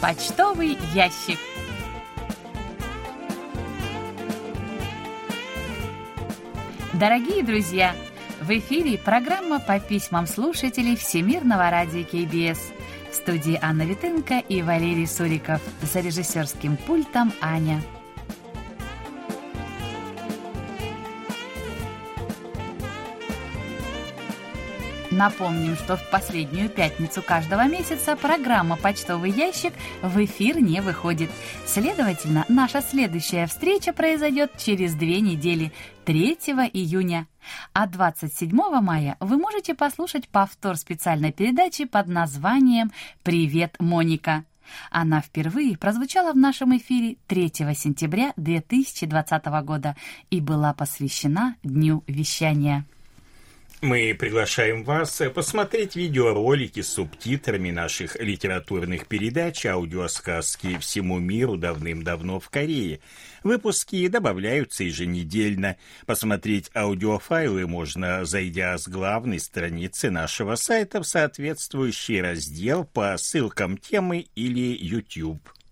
Почтовый ящик. Дорогие друзья, в эфире программа по письмам слушателей Всемирного радио КБС. В студии Анна Витенко и Валерий Суриков. За режиссерским пультом Аня. Напомним, что в последнюю пятницу каждого месяца программа «Почтовый ящик» в эфир не выходит. Следовательно, наша следующая встреча произойдет через две недели, 3 июня. А 27 мая вы можете послушать повтор специальной передачи под названием «Привет, Моника». Она впервые прозвучала в нашем эфире 3 сентября 2020 года и была посвящена Дню вещания. Мы приглашаем вас посмотреть видеоролики с субтитрами наших литературных передач, аудиосказки всему миру давным-давно в Корее. Выпуски добавляются еженедельно. Посмотреть аудиофайлы можно, зайдя с главной страницы нашего сайта в соответствующий раздел по ссылкам темы или YouTube.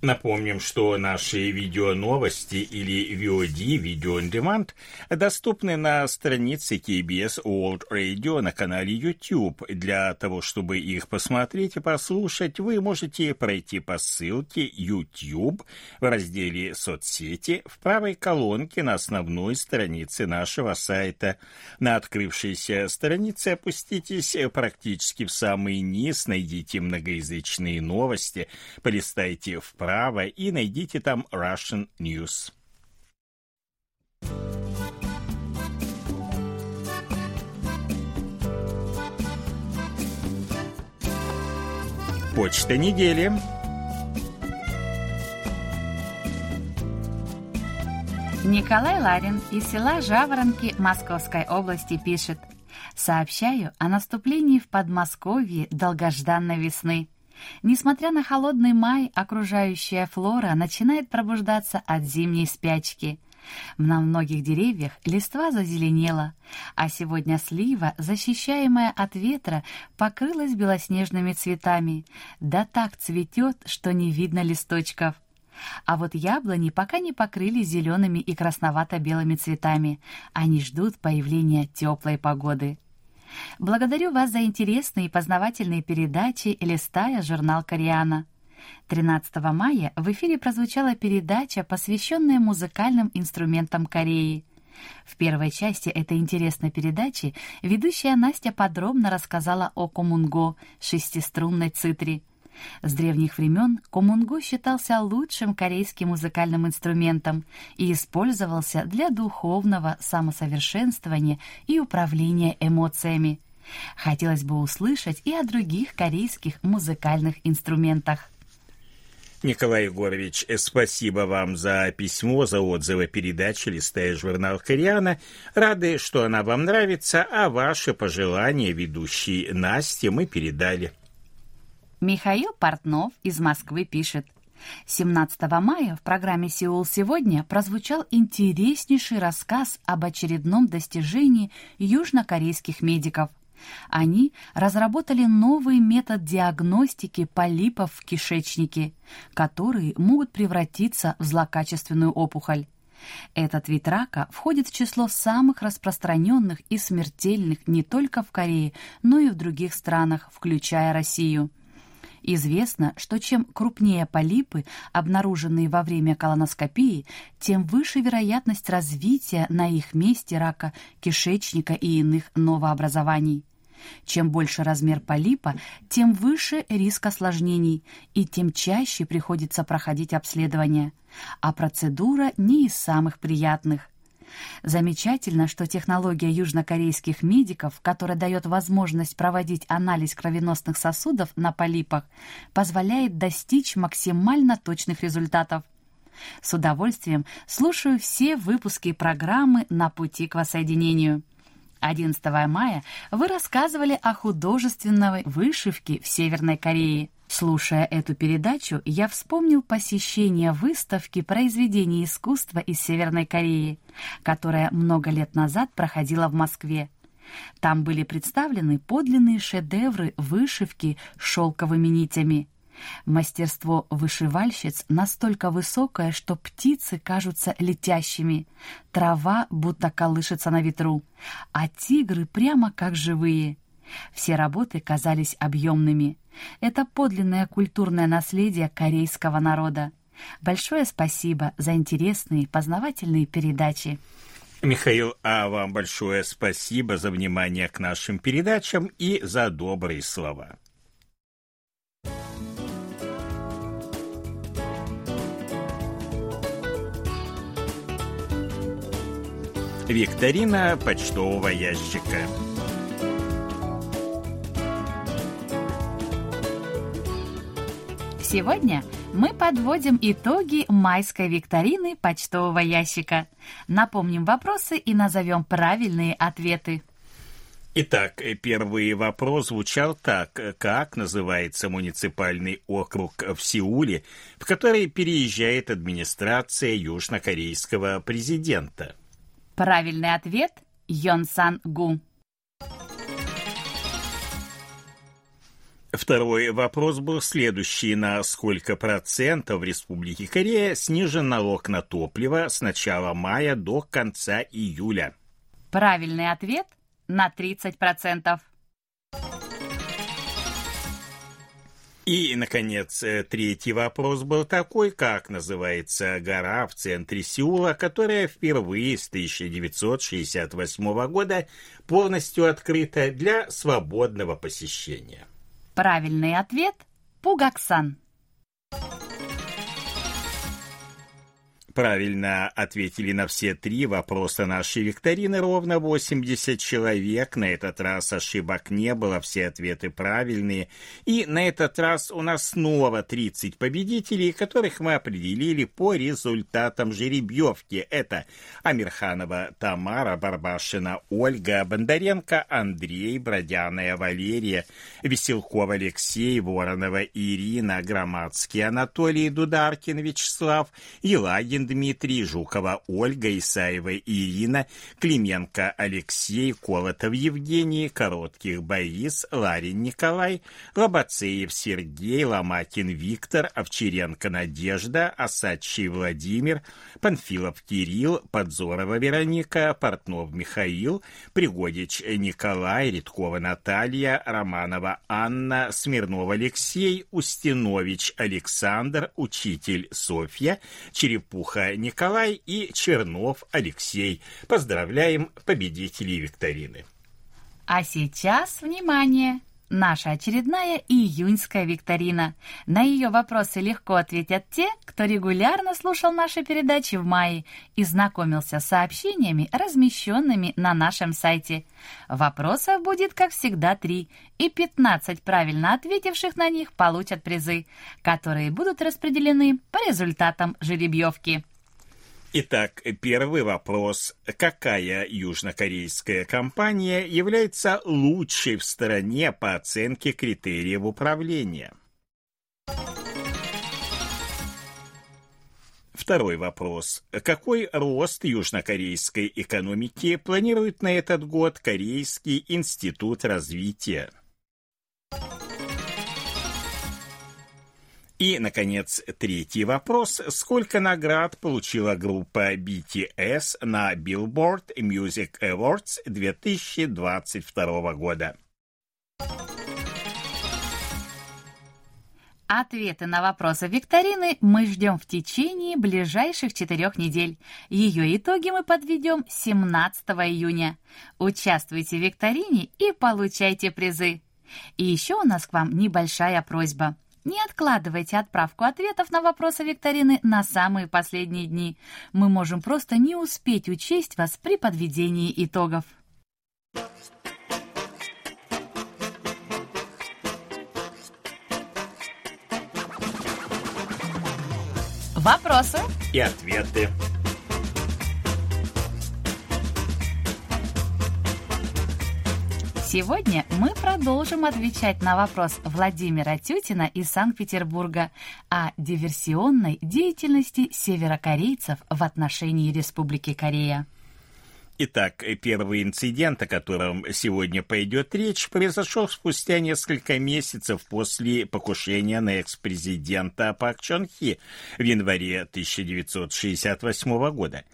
Напомним, что наши видео-новости или VOD, видео on demand, доступны на странице KBS World Radio на канале YouTube. Для того, чтобы их посмотреть и послушать, вы можете пройти по ссылке YouTube в разделе «Соцсети» в правой колонке на основной странице нашего сайта. На открывшейся странице опуститесь практически в самый низ, найдите многоязычные новости, полистайте вправо, вправо и найдите там Russian News. Почта недели. Николай Ларин из села Жаворонки Московской области пишет. Сообщаю о наступлении в Подмосковье долгожданной весны. Несмотря на холодный май, окружающая флора начинает пробуждаться от зимней спячки. На многих деревьях листва зазеленела, а сегодня слива, защищаемая от ветра, покрылась белоснежными цветами. Да так цветет, что не видно листочков. А вот яблони пока не покрылись зелеными и красновато-белыми цветами. Они ждут появления теплой погоды. Благодарю вас за интересные и познавательные передачи, листая журнал «Кориана». 13 мая в эфире прозвучала передача, посвященная музыкальным инструментам Кореи. В первой части этой интересной передачи ведущая Настя подробно рассказала о комунго, шестиструнной цитре. С древних времен комунго считался лучшим корейским музыкальным инструментом и использовался для духовного самосовершенствования и управления эмоциями. Хотелось бы услышать и о других корейских музыкальных инструментах. Николай Егорович, спасибо вам за письмо, за отзывы передачи «Листая журнал Кориана». Рады, что она вам нравится, а ваши пожелания ведущей Насте мы передали. Михаил Портнов из Москвы пишет. 17 мая в программе «Сеул сегодня» прозвучал интереснейший рассказ об очередном достижении южнокорейских медиков. Они разработали новый метод диагностики полипов в кишечнике, которые могут превратиться в злокачественную опухоль. Этот вид рака входит в число самых распространенных и смертельных не только в Корее, но и в других странах, включая Россию. Известно, что чем крупнее полипы, обнаруженные во время колоноскопии, тем выше вероятность развития на их месте рака кишечника и иных новообразований. Чем больше размер полипа, тем выше риск осложнений, и тем чаще приходится проходить обследование. А процедура не из самых приятных. Замечательно, что технология южнокорейских медиков, которая дает возможность проводить анализ кровеносных сосудов на полипах, позволяет достичь максимально точных результатов. С удовольствием слушаю все выпуски программы «На пути к воссоединению». 11 мая вы рассказывали о художественной вышивке в Северной Корее. Слушая эту передачу, я вспомнил посещение выставки произведений искусства из Северной Кореи, которая много лет назад проходила в Москве. Там были представлены подлинные шедевры вышивки шелковыми нитями. Мастерство вышивальщиц настолько высокое, что птицы кажутся летящими, трава будто колышется на ветру, а тигры прямо как живые. Все работы казались объемными. Это подлинное культурное наследие корейского народа. Большое спасибо за интересные познавательные передачи. Михаил, а вам большое спасибо за внимание к нашим передачам и за добрые слова. Викторина почтового ящика. Сегодня мы подводим итоги майской викторины почтового ящика. Напомним вопросы и назовем правильные ответы. Итак, первый вопрос звучал так. Как называется муниципальный округ в Сеуле, в который переезжает администрация южнокорейского президента? Правильный ответ – Йонсан-гу. Второй вопрос был следующий. На сколько процентов в Республике Корея снижен налог на топливо с начала мая до конца июля? Правильный ответ – на 30%. И, наконец, э, третий вопрос был такой, как называется гора в центре Сеула, которая впервые с 1968 года полностью открыта для свободного посещения. Правильный ответ – Пугаксан. Правильно ответили на все три вопроса нашей викторины ровно 80 человек. На этот раз ошибок не было, все ответы правильные. И на этот раз у нас снова 30 победителей, которых мы определили по результатам жеребьевки. Это Амирханова Тамара, Барбашина Ольга, Бондаренко Андрей, Бродяная Валерия, Веселкова Алексей, Воронова Ирина, Громадский Анатолий, Дударкин Вячеслав, Елагин Дмитрий, Жукова Ольга, Исаева Ирина, Клименко Алексей, Колотов Евгений, Коротких Борис, Ларин Николай, Лобацеев Сергей, Ломакин Виктор, Овчаренко Надежда, Осадчий Владимир, Панфилов Кирилл, Подзорова Вероника, Портнов Михаил, Пригодич Николай, Редкова Наталья, Романова Анна, Смирнов Алексей, Устинович Александр, Учитель Софья, Черепуха Миха Николай и Чернов Алексей. Поздравляем победителей викторины. А сейчас, внимание! Наша очередная июньская викторина. На ее вопросы легко ответят те, кто регулярно слушал наши передачи в мае и знакомился с сообщениями, размещенными на нашем сайте. Вопросов будет, как всегда, три, и 15 правильно ответивших на них получат призы, которые будут распределены по результатам жеребьевки. Итак, первый вопрос. Какая южнокорейская компания является лучшей в стране по оценке критериев управления? Второй вопрос. Какой рост южнокорейской экономики планирует на этот год Корейский институт развития? И, наконец, третий вопрос. Сколько наград получила группа BTS на Billboard Music Awards 2022 года? Ответы на вопросы викторины мы ждем в течение ближайших четырех недель. Ее итоги мы подведем 17 июня. Участвуйте в викторине и получайте призы. И еще у нас к вам небольшая просьба – Не откладывайте отправку ответов на вопросы викторины на самые последние дни. Мы можем просто не успеть учесть вас при подведении итогов. Вопросы и ответы. Сегодня мы продолжим отвечать на вопрос Владимира Тютина из Санкт-Петербурга о диверсионной деятельности северокорейцев в отношении Республики Корея. Итак, первый инцидент, о котором сегодня пойдет речь, произошел спустя несколько месяцев после покушения на экс-президента Пак Чон Хи в январе 1968 года.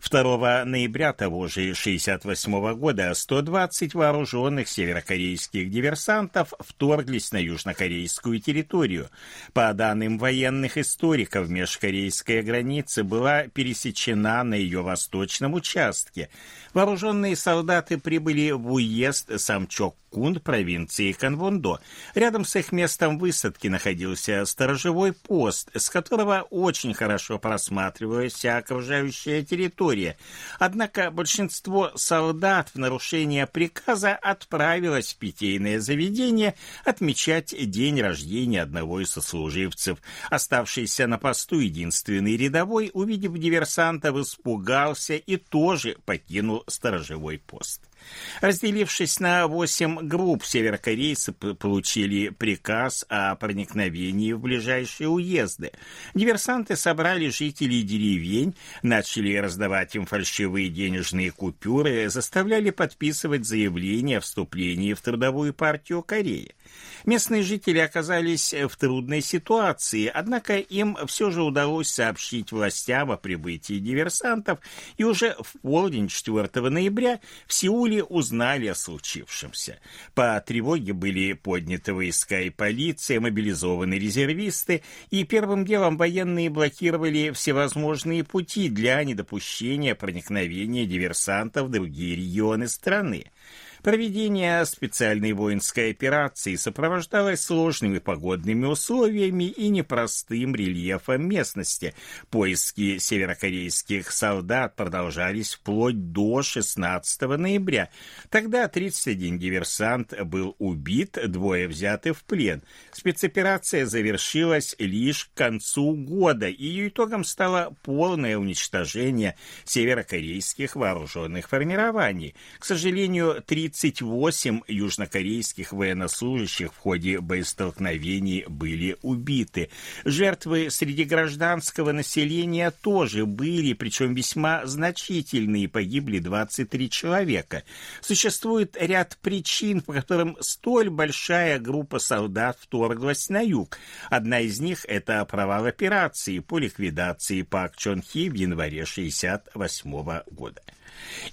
2 ноября того же 1968 года 120 вооруженных северокорейских диверсантов вторглись на южнокорейскую территорию. По данным военных историков, межкорейская граница была пересечена на ее восточном участке. Вооруженные солдаты прибыли в уезд Самчок Кунд провинции Канвондо. Рядом с их местом высадки находился сторожевой пост, с которого очень хорошо просматривалась окружающая территория. Однако большинство солдат в нарушение приказа отправилось в питейное заведение отмечать день рождения одного из сослуживцев. Оставшийся на посту единственный рядовой, увидев диверсантов, испугался и тоже покинул сторожевой пост. Разделившись на восемь групп, северокорейцы получили приказ о проникновении в ближайшие уезды. Диверсанты собрали жителей деревень, начали раздавать им фальшивые денежные купюры, заставляли подписывать заявление о вступлении в трудовую партию Кореи. Местные жители оказались в трудной ситуации, однако им все же удалось сообщить властям о прибытии диверсантов, и уже в полдень 4 ноября в Сеуле узнали о случившемся. По тревоге были подняты войска и полиция, мобилизованы резервисты, и первым делом военные блокировали всевозможные пути для недопущения проникновения диверсантов в другие регионы страны. Проведение специальной воинской операции сопровождалось сложными погодными условиями и непростым рельефом местности. Поиски северокорейских солдат продолжались вплоть до 16 ноября. Тогда 31 диверсант был убит, двое взяты в плен. Спецоперация завершилась лишь к концу года, и ее итогом стало полное уничтожение северокорейских вооруженных формирований. К сожалению, 30 38 южнокорейских военнослужащих в ходе боестолкновений были убиты. Жертвы среди гражданского населения тоже были, причем весьма значительные, погибли 23 человека. Существует ряд причин, по которым столь большая группа солдат вторглась на юг. Одна из них – это провал операции по ликвидации Пак Чон Хи в январе 1968 года.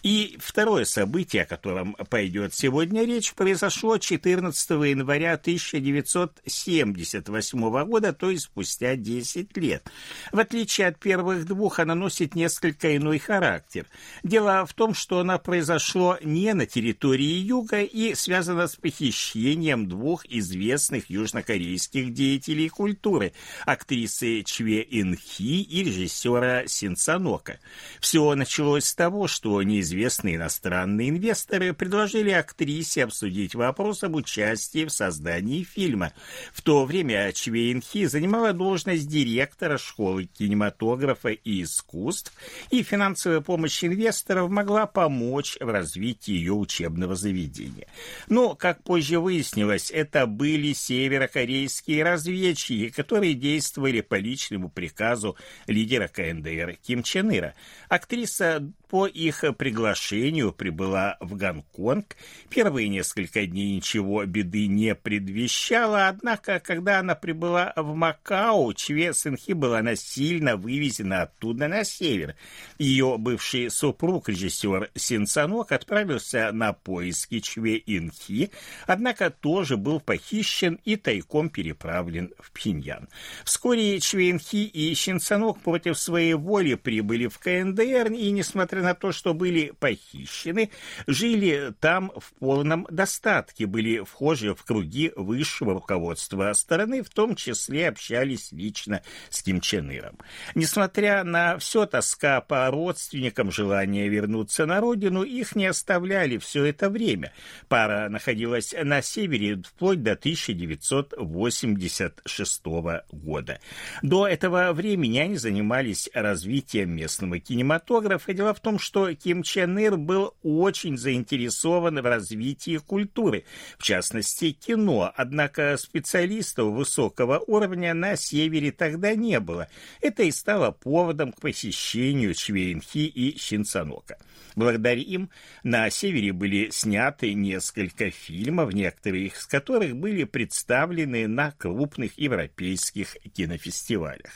И второе событие, о котором пойдет сегодня речь, произошло 14 января 1978 года, то есть спустя 10 лет. В отличие от первых двух, она носит несколько иной характер. Дело в том, что она произошло не на территории Юга и связано с похищением двух известных южнокорейских деятелей культуры – актрисы Чве Ин Хи и режиссера Син Санока. Все началось с того, что неизвестные иностранные инвесторы предложили актрисе обсудить вопрос об участии в создании фильма. В то время Чвейн Хи занимала должность директора школы кинематографа и искусств, и финансовая помощь инвесторов могла помочь в развитии ее учебного заведения. Но, как позже выяснилось, это были северокорейские разведчики, которые действовали по личному приказу лидера КНДР Ким Чен Ира. Актриса по их приглашению прибыла в Гонконг. Первые несколько дней ничего беды не предвещало, однако, когда она прибыла в Макао, Чве Сынхи была насильно вывезена оттуда на север. Ее бывший супруг, режиссер Син Санок, отправился на поиски Чве Инхи, однако тоже был похищен и тайком переправлен в Пхеньян. Вскоре Чве Инхи и Син Санок против своей воли прибыли в КНДР, и, несмотря на то, что были похищены, жили там в полном достатке, были вхожи в круги высшего руководства страны, в том числе общались лично с Ким Чен Иром. Несмотря на все тоска по родственникам, желание вернуться на родину, их не оставляли все это время. Пара находилась на севере вплоть до 1986 года. До этого времени они занимались развитием местного кинематографа. Дело в том, что Ким Чен Ир был очень заинтересован в развитии культуры, в частности кино, однако специалистов высокого уровня на севере тогда не было. Это и стало поводом к посещению Чвейнхи и Шинцанока. Благодаря им на севере были сняты несколько фильмов, некоторые из которых были представлены на крупных европейских кинофестивалях.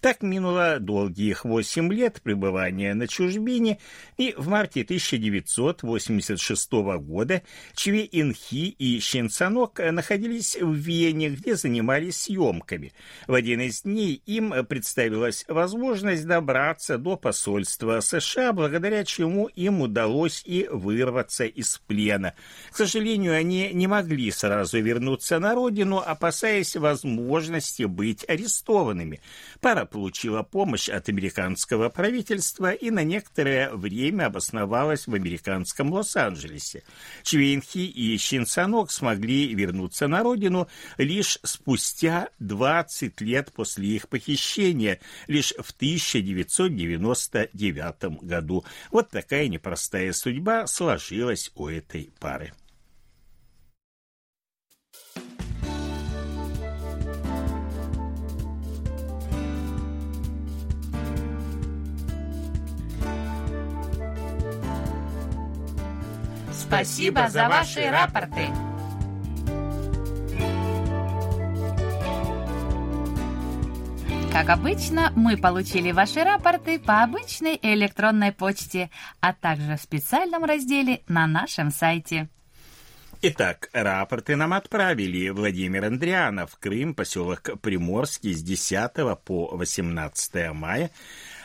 Так минуло долгих восемь лет пребывания на чужбине, и в марте 1986 года Чве Инхи и Щенцанок находились в Вене, где занимались съемками. В один из дней им представилась возможность добраться до посольства США, благодаря чему им удалось и вырваться из плена. К сожалению, они не могли сразу вернуться на родину, опасаясь возможности быть арестованными. Пара получила помощь от американского правительства и на некоторое время обосновалась в американском Лос-Анджелесе. Чвейнхи и Щенсанок смогли вернуться на родину лишь спустя 20 лет после их похищения, лишь в 1999 году. Вот такая непростая судьба сложилась у этой пары. Спасибо за ваши рапорты. Как обычно, мы получили ваши рапорты по обычной электронной почте, а также в специальном разделе на нашем сайте. Итак, рапорты нам отправили Владимир Андрианов, Крым, поселок Приморский с 10 по 18 мая,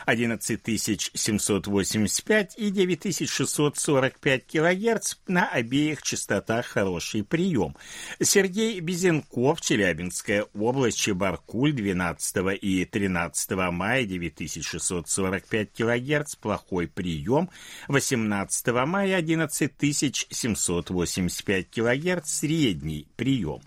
11785 и 9645 кГц на обеих частотах хороший прием. Сергей Безенков, Челябинская область, Чебаркуль, 12 и 13 мая 9645 кГц, плохой прием. 18 мая 11785 кГц, средний прием.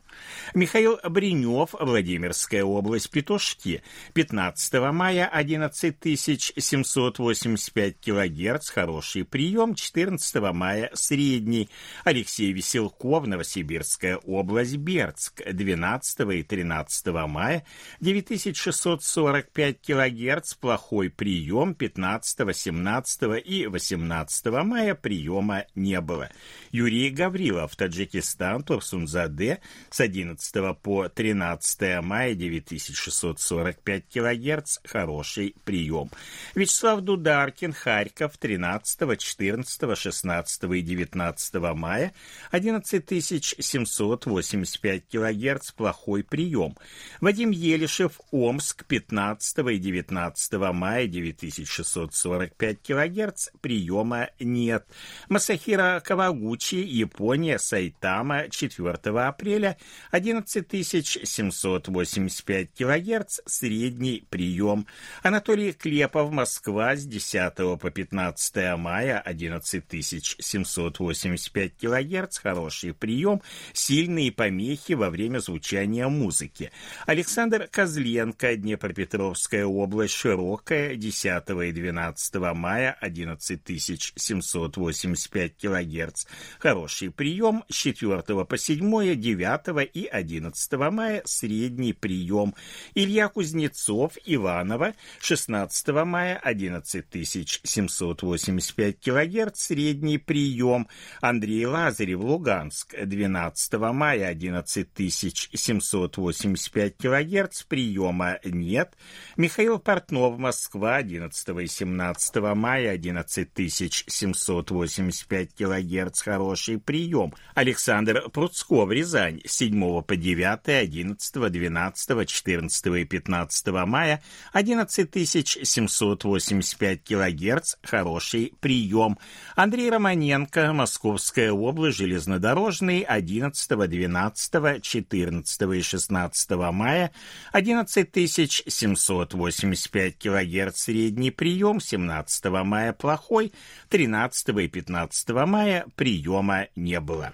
Михаил Бринев, Владимирская область, Петушки, 15 мая 11785 килогерц, хороший прием, 14 мая средний. Алексей Веселков, Новосибирская область, Бердск, 12 и 13 мая 9645 килогерц, плохой прием, 15, 17 и 18 мая приема не было. Юрий Гаврилов, Таджикистан, Турсунзаде, 11 по 13 мая 9645 кГц, хороший прием. Вячеслав Дударкин, Харьков, 13, 14, 16 и 19 мая 11785 кГц, плохой прием. Вадим Елишев, Омск, 15 и 19 мая 9645 кГц, приема нет. Масахира Кавагучи, Япония, Сайтама, 4 апреля 11785 кГц средний прием. Анатолий Клепов, Москва, с 10 по 15 мая 11785 кГц, хороший прием, сильные помехи во время звучания музыки. Александр Козленко, Днепропетровская область, широкая, 10 и 12 мая 11785 кГц, хороший прием, с 4 по 7, 9 и 11 мая средний прием. Илья Кузнецов, Иваново, 16 мая 11785 кГц средний прием. Андрей Лазарев, Луганск, 12 мая 11785 кГц приема нет. Михаил Портнов, Москва, 11 и 17 мая 11785 кГц хороший прием. Александр Пруцков, Рязань, 7 7 по 9, 11, 12, 14 и 15 мая 11785 килогерц, хороший прием. Андрей Романенко, Московская область, железнодорожный, 11, 12, 14 и 16 мая 11785 килогерц, средний прием, 17 мая плохой, 13 и 15 мая приема не было.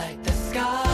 Like the sky.